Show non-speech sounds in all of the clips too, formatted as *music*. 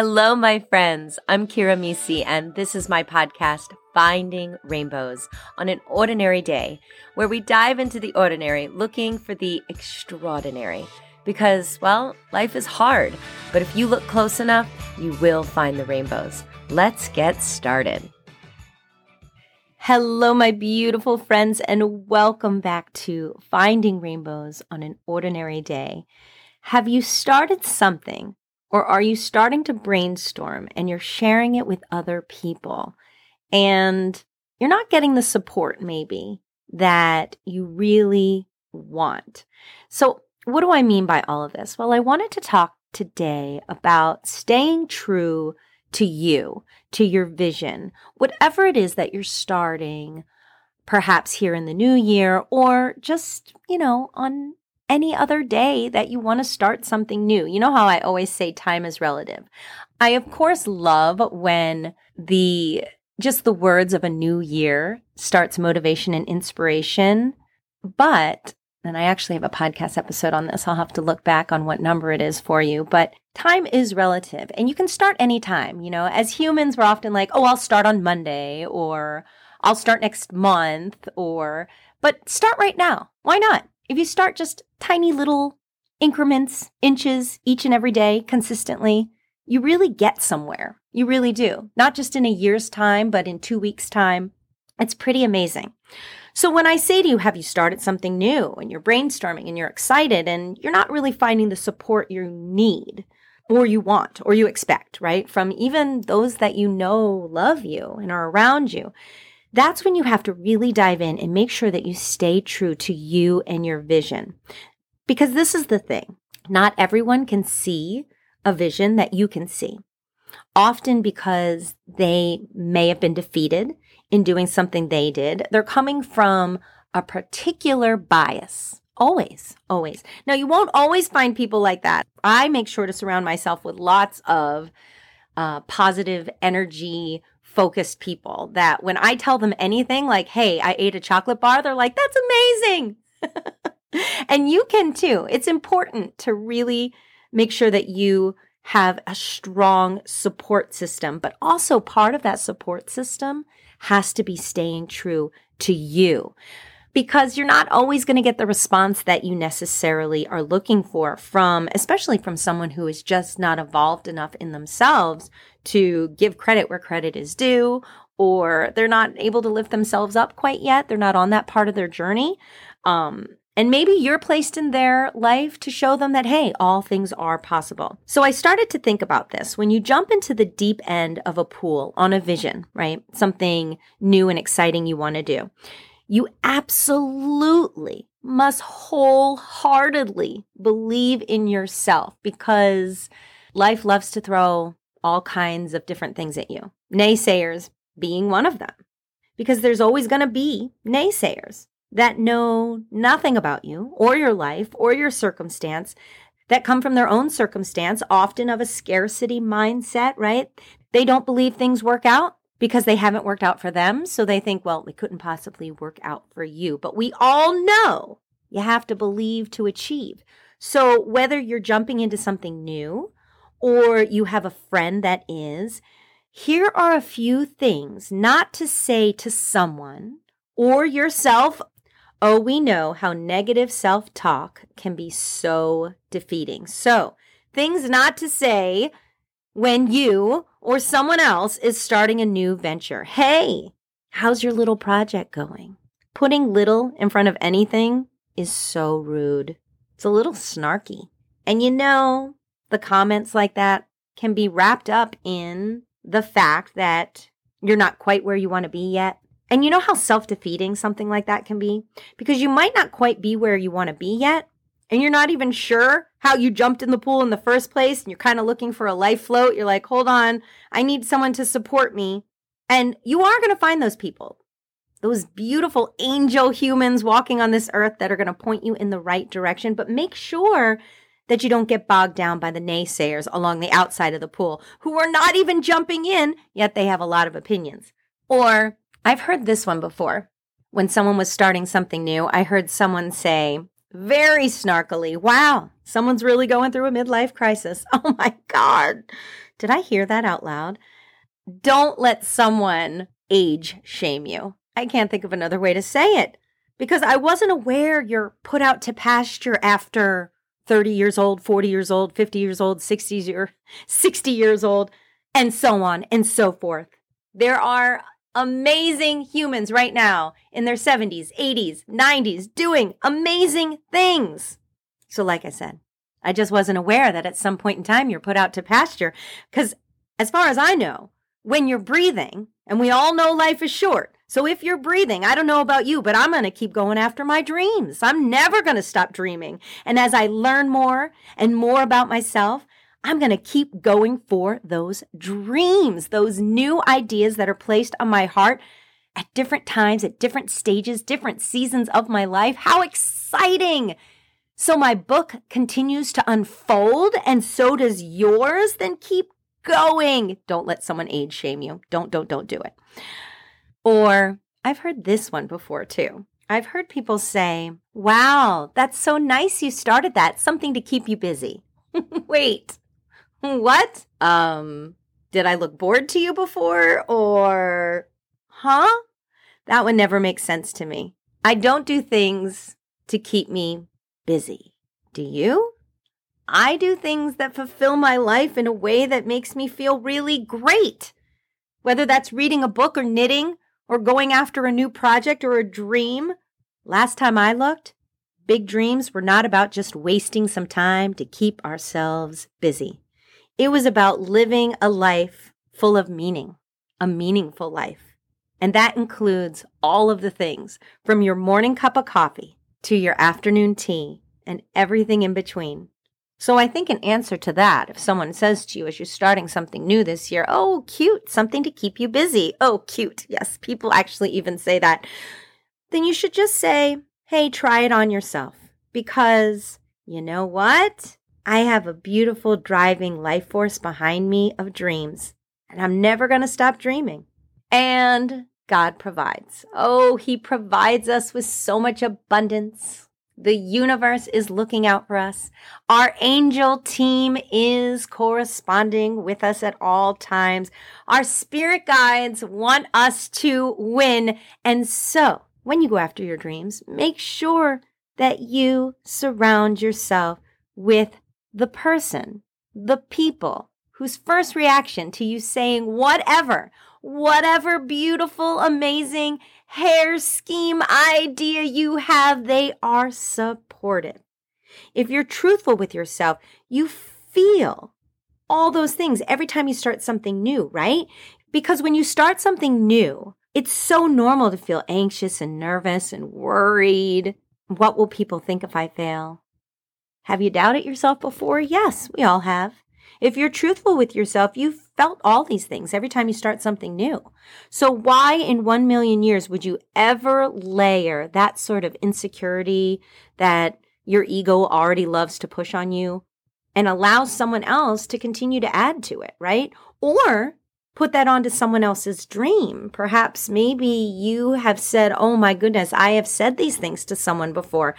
Hello, my friends. I'm Kira Mesi, and this is my podcast, Finding Rainbows, on an ordinary day, where we dive into the ordinary looking for the extraordinary. Because, well, life is hard, but if you look close enough, you will find the rainbows. Let's get started. Hello, my beautiful friends, and welcome back to Finding Rainbows on an Ordinary Day. Have you started something? Or are you starting to brainstorm and you're sharing it with other people and you're not getting the support maybe that you really want? So, what do I mean by all of this? Well, I wanted to talk today about staying true to you, to your vision, whatever it is that you're starting, perhaps here in the new year, or just, you know, on any other day that you want to start something new. You know how I always say time is relative. I, of course, love when the just the words of a new year starts motivation and inspiration. But, and I actually have a podcast episode on this. I'll have to look back on what number it is for you. But time is relative and you can start anytime. You know, as humans, we're often like, oh, I'll start on Monday or I'll start next month or, but start right now. Why not? If you start just tiny little increments, inches each and every day consistently, you really get somewhere. You really do. Not just in a year's time, but in two weeks' time. It's pretty amazing. So when I say to you, have you started something new and you're brainstorming and you're excited and you're not really finding the support you need or you want or you expect, right? From even those that you know love you and are around you, that's when you have to really dive in and make sure that you stay true to you and your vision. Because this is the thing not everyone can see a vision that you can see. Often because they may have been defeated in doing something they did, they're coming from a particular bias. Always, always. Now, you won't always find people like that. I make sure to surround myself with lots of uh, positive energy, focused people that when I tell them anything like, hey, I ate a chocolate bar, they're like, that's amazing. *laughs* and you can too. It's important to really make sure that you have a strong support system, but also part of that support system has to be staying true to you because you're not always going to get the response that you necessarily are looking for from, especially from someone who is just not evolved enough in themselves to give credit where credit is due, or they're not able to lift themselves up quite yet. They're not on that part of their journey. Um, and maybe you're placed in their life to show them that, hey, all things are possible. So I started to think about this. When you jump into the deep end of a pool on a vision, right? Something new and exciting you want to do you absolutely must wholeheartedly believe in yourself because life loves to throw all kinds of different things at you. Naysayers being one of them. Because there's always going to be naysayers that know nothing about you or your life or your circumstance that come from their own circumstance, often of a scarcity mindset, right? They don't believe things work out because they haven't worked out for them. So they think, well, it couldn't possibly work out for you. But we all know you have to believe to achieve. So whether you're jumping into something new or you have a friend that is, here are a few things not to say to someone or yourself. Oh, we know how negative self talk can be so defeating. So, things not to say when you or someone else is starting a new venture. Hey, how's your little project going? Putting little in front of anything is so rude. It's a little snarky. And you know, the comments like that can be wrapped up in the fact that you're not quite where you want to be yet. And you know how self defeating something like that can be? Because you might not quite be where you want to be yet, and you're not even sure how you jumped in the pool in the first place and you're kind of looking for a life float, you're like, hold on, I need someone to support me. And you are going to find those people, those beautiful angel humans walking on this earth that are going to point you in the right direction. But make sure that you don't get bogged down by the naysayers along the outside of the pool who are not even jumping in, yet they have a lot of opinions. Or I've heard this one before. When someone was starting something new, I heard someone say, very snarkily, wow, someone's really going through a midlife crisis. *laughs* Oh my God. Did I hear that out loud? Don't let someone age shame you. I can't think of another way to say it because I wasn't aware you're put out to pasture after 30 years old, 40 years old, 50 years old, 60 years, *laughs* 60 years old, and so on and so forth. There are amazing humans right now in their 70s, 80s, 90s doing amazing things. So, like I said, I just wasn't aware that at some point in time you're put out to pasture. Because, as far as I know, when you're breathing, and we all know life is short. So if you're breathing, I don't know about you, but I'm going to keep going after my dreams. I'm never going to stop dreaming. And as I learn more and more about myself, I'm going to keep going for those dreams, those new ideas that are placed on my heart at different times, at different stages, different seasons of my life. How exciting! So my book continues to unfold, and so does yours. Then keep going. Don't let someone age shame you. Don't, don't, don't do it. Or I've heard this one before too. I've heard people say, Wow, that's so nice you started that. Something to keep you busy. *laughs* Wait, what? Um, did I look bored to you before? Or, huh? That one never makes sense to me. I don't do things to keep me busy. Do you? I do things that fulfill my life in a way that makes me feel really great. Whether that's reading a book or knitting or going after a new project or a dream. Last time I looked, big dreams were not about just wasting some time to keep ourselves busy. It was about living a life full of meaning, a meaningful life. And that includes all of the things from your morning cup of coffee to your afternoon tea and everything in between. So I think an answer to that, if someone says to you as you're starting something new this year, oh, cute, something to keep you busy. Oh, cute. Yes, people actually even say that. Then you should just say, hey, try it on yourself. Because you know what? I have a beautiful driving life force behind me of dreams, and I'm never going to stop dreaming. And God provides. Oh, He provides us with so much abundance the universe is looking out for us. Our angel team is corresponding with us at all times. Our spirit guides want us to win. And so, when you go after your dreams, make sure that you surround yourself with the person, the people whose first reaction to you saying whatever, whatever beautiful, amazing, hair scheme idea you have, they are supported. If you're truthful with yourself, you feel all those things every time you start something new, right? Because when you start something new, it's so normal to feel anxious and nervous and worried. What will people think if I fail? Have you doubted yourself before? Yes, we all have. If you're truthful with yourself, you've felt all these things every time you start something new. So, why in one million years would you ever layer that sort of insecurity that your ego already loves to push on you and allow someone else to continue to add to it, right? Or put that onto someone else's dream. Perhaps maybe you have said, Oh my goodness, I have said these things to someone before.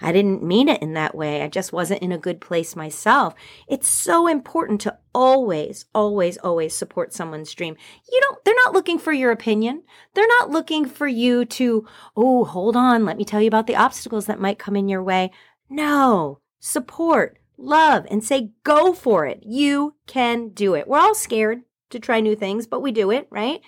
I didn't mean it in that way. I just wasn't in a good place myself. It's so important to always, always, always support someone's dream. You don't, they're not looking for your opinion. They're not looking for you to, oh, hold on, let me tell you about the obstacles that might come in your way. No, support, love, and say, go for it. You can do it. We're all scared to try new things, but we do it, right?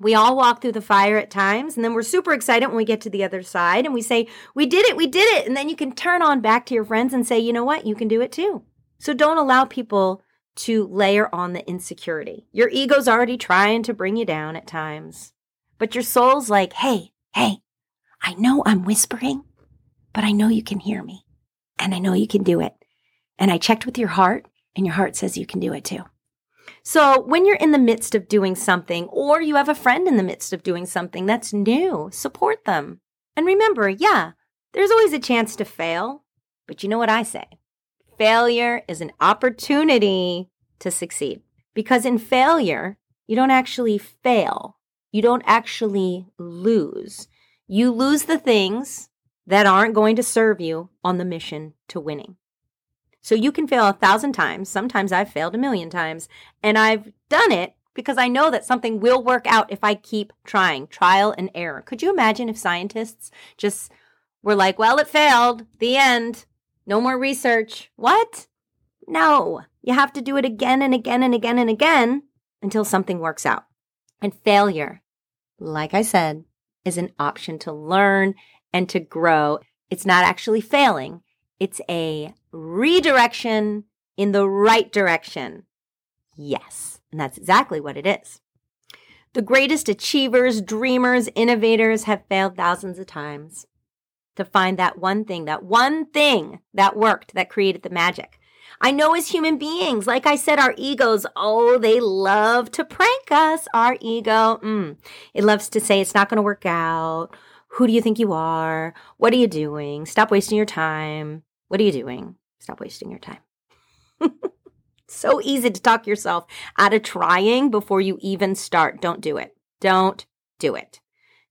We all walk through the fire at times, and then we're super excited when we get to the other side and we say, We did it, we did it. And then you can turn on back to your friends and say, You know what? You can do it too. So don't allow people to layer on the insecurity. Your ego's already trying to bring you down at times, but your soul's like, Hey, hey, I know I'm whispering, but I know you can hear me and I know you can do it. And I checked with your heart, and your heart says you can do it too. So, when you're in the midst of doing something, or you have a friend in the midst of doing something that's new, support them. And remember, yeah, there's always a chance to fail. But you know what I say? Failure is an opportunity to succeed. Because in failure, you don't actually fail, you don't actually lose. You lose the things that aren't going to serve you on the mission to winning. So you can fail a thousand times. Sometimes I've failed a million times. And I've done it because I know that something will work out if I keep trying. Trial and error. Could you imagine if scientists just were like, well, it failed. The end. No more research. What? No. You have to do it again and again and again and again until something works out. And failure, like I said, is an option to learn and to grow. It's not actually failing. It's a redirection in the right direction. Yes. And that's exactly what it is. The greatest achievers, dreamers, innovators have failed thousands of times to find that one thing, that one thing that worked, that created the magic. I know as human beings, like I said, our egos, oh, they love to prank us. Our ego, mm, it loves to say it's not going to work out. Who do you think you are? What are you doing? Stop wasting your time. What are you doing? Stop wasting your time. *laughs* so easy to talk yourself out of trying before you even start. Don't do it. Don't do it.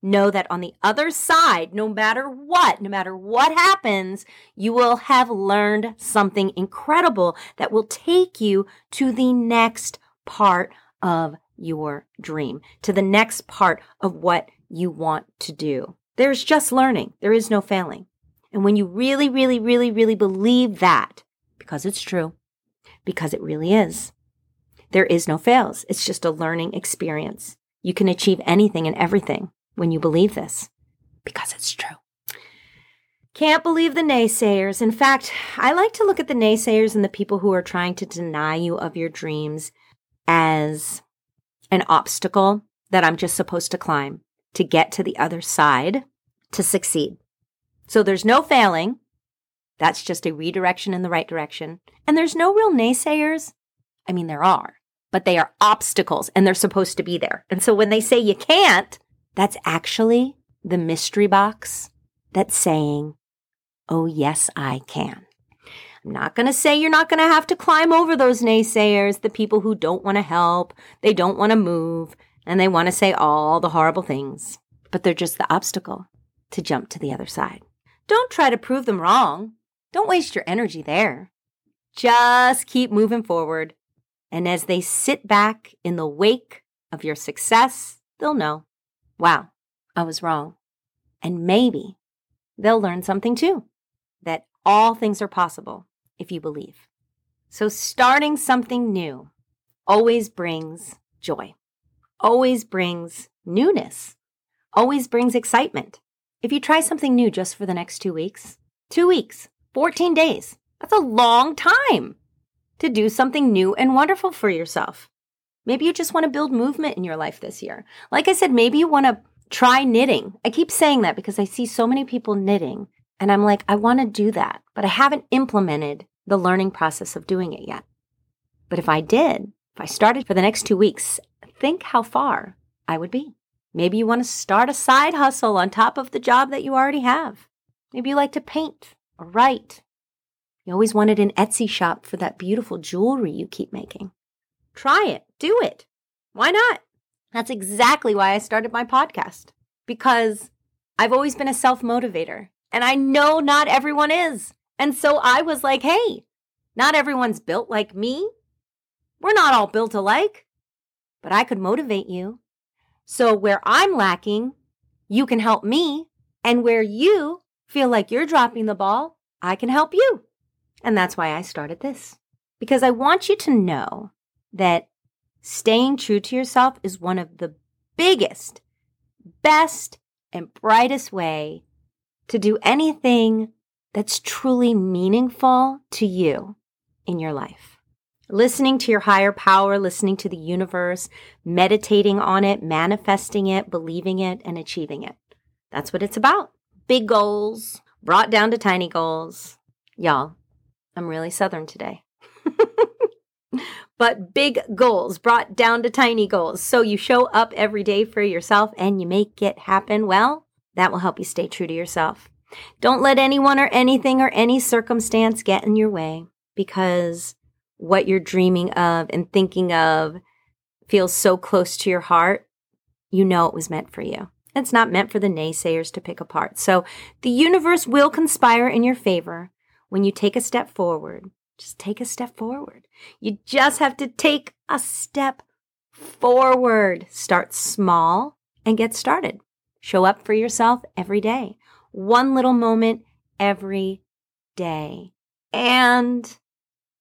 Know that on the other side, no matter what, no matter what happens, you will have learned something incredible that will take you to the next part of your dream, to the next part of what you want to do. There's just learning. There is no failing. And when you really, really, really, really believe that, because it's true, because it really is, there is no fails. It's just a learning experience. You can achieve anything and everything when you believe this, because it's true. Can't believe the naysayers. In fact, I like to look at the naysayers and the people who are trying to deny you of your dreams as an obstacle that I'm just supposed to climb to get to the other side to succeed. So there's no failing. That's just a redirection in the right direction. And there's no real naysayers. I mean, there are, but they are obstacles and they're supposed to be there. And so when they say you can't, that's actually the mystery box that's saying, oh, yes, I can. I'm not going to say you're not going to have to climb over those naysayers, the people who don't want to help, they don't want to move, and they want to say all the horrible things, but they're just the obstacle to jump to the other side. Don't try to prove them wrong. Don't waste your energy there. Just keep moving forward. And as they sit back in the wake of your success, they'll know, wow, I was wrong. And maybe they'll learn something too that all things are possible if you believe. So starting something new always brings joy, always brings newness, always brings excitement. If you try something new just for the next two weeks, two weeks, 14 days, that's a long time to do something new and wonderful for yourself. Maybe you just want to build movement in your life this year. Like I said, maybe you want to try knitting. I keep saying that because I see so many people knitting and I'm like, I want to do that, but I haven't implemented the learning process of doing it yet. But if I did, if I started for the next two weeks, think how far I would be. Maybe you want to start a side hustle on top of the job that you already have. Maybe you like to paint or write. You always wanted an Etsy shop for that beautiful jewelry you keep making. Try it, do it. Why not? That's exactly why I started my podcast because I've always been a self motivator and I know not everyone is. And so I was like, hey, not everyone's built like me. We're not all built alike, but I could motivate you so where I'm lacking, you can help me. And where you feel like you're dropping the ball, I can help you. And that's why I started this. Because I want you to know that staying true to yourself is one of the biggest, best, and brightest way to do anything that's truly meaningful to you in your life listening to your higher power, listening to the universe, meditating on it, manifesting it, believing it, and achieving it. That's what it's about. Big goals brought down to tiny goals. Y'all, I'm really Southern today. *laughs* but big goals brought down to tiny goals. So you show up every day for yourself and you make it happen. Well, that will help you stay true to yourself. Don't let anyone or anything or any circumstance get in your way because what you're dreaming of and thinking of feels so close to your heart, you know it was meant for you. It's not meant for the naysayers to pick apart. So the universe will conspire in your favor when you take a step forward Just take a step forward. You just have to take a step forward. Start small and get started. Show up for yourself every day. One little moment every day. And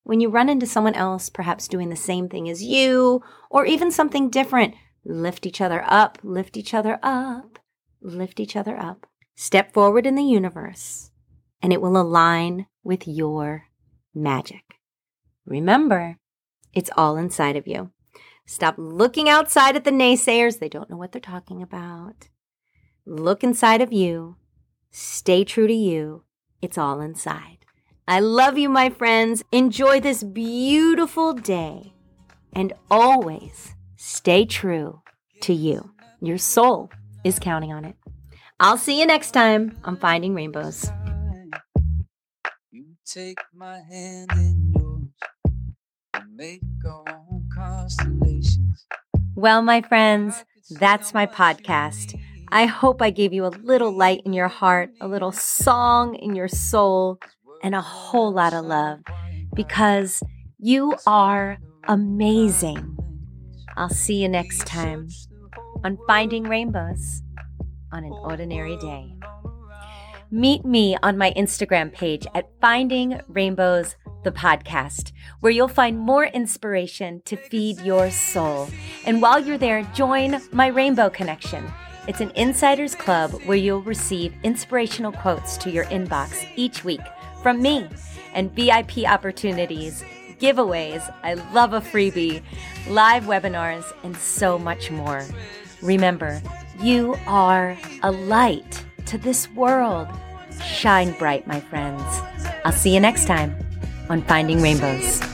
when you run into someone else, perhaps doing the same thing as you, or even something different, lift each other up, lift each other up, lift each other up. Step forward in the universe, and it will align with your magic. Remember, it's all inside of you. Stop looking outside at the naysayers. They don't know what they're talking about. Look inside of you. Stay true to you. It's all inside. I love you, my friends. Enjoy this beautiful day and always stay true to you. Your soul is counting on it. I'll see you next time on Finding Rainbows. You take my hand in yours and make our own constellations. Well, my friends, that's my podcast. I hope I gave you a little light in your heart, a little song in your soul and a whole lot of love because you are amazing. I'll see you next time on Finding Rainbows on an Ordinary Day. Meet me on my Instagram page at Finding Rainbows, the podcast, where you'll find more inspiration to feed your soul. And while you're there, join my Rainbow Connection. It's an insiders club where you'll receive inspirational quotes to your inbox each week from me and VIP opportunities, giveaways, I love a freebie, live webinars, and so much more. Remember, you are a light to this world. Shine bright, my friends. I'll see you next time on Finding Rainbows.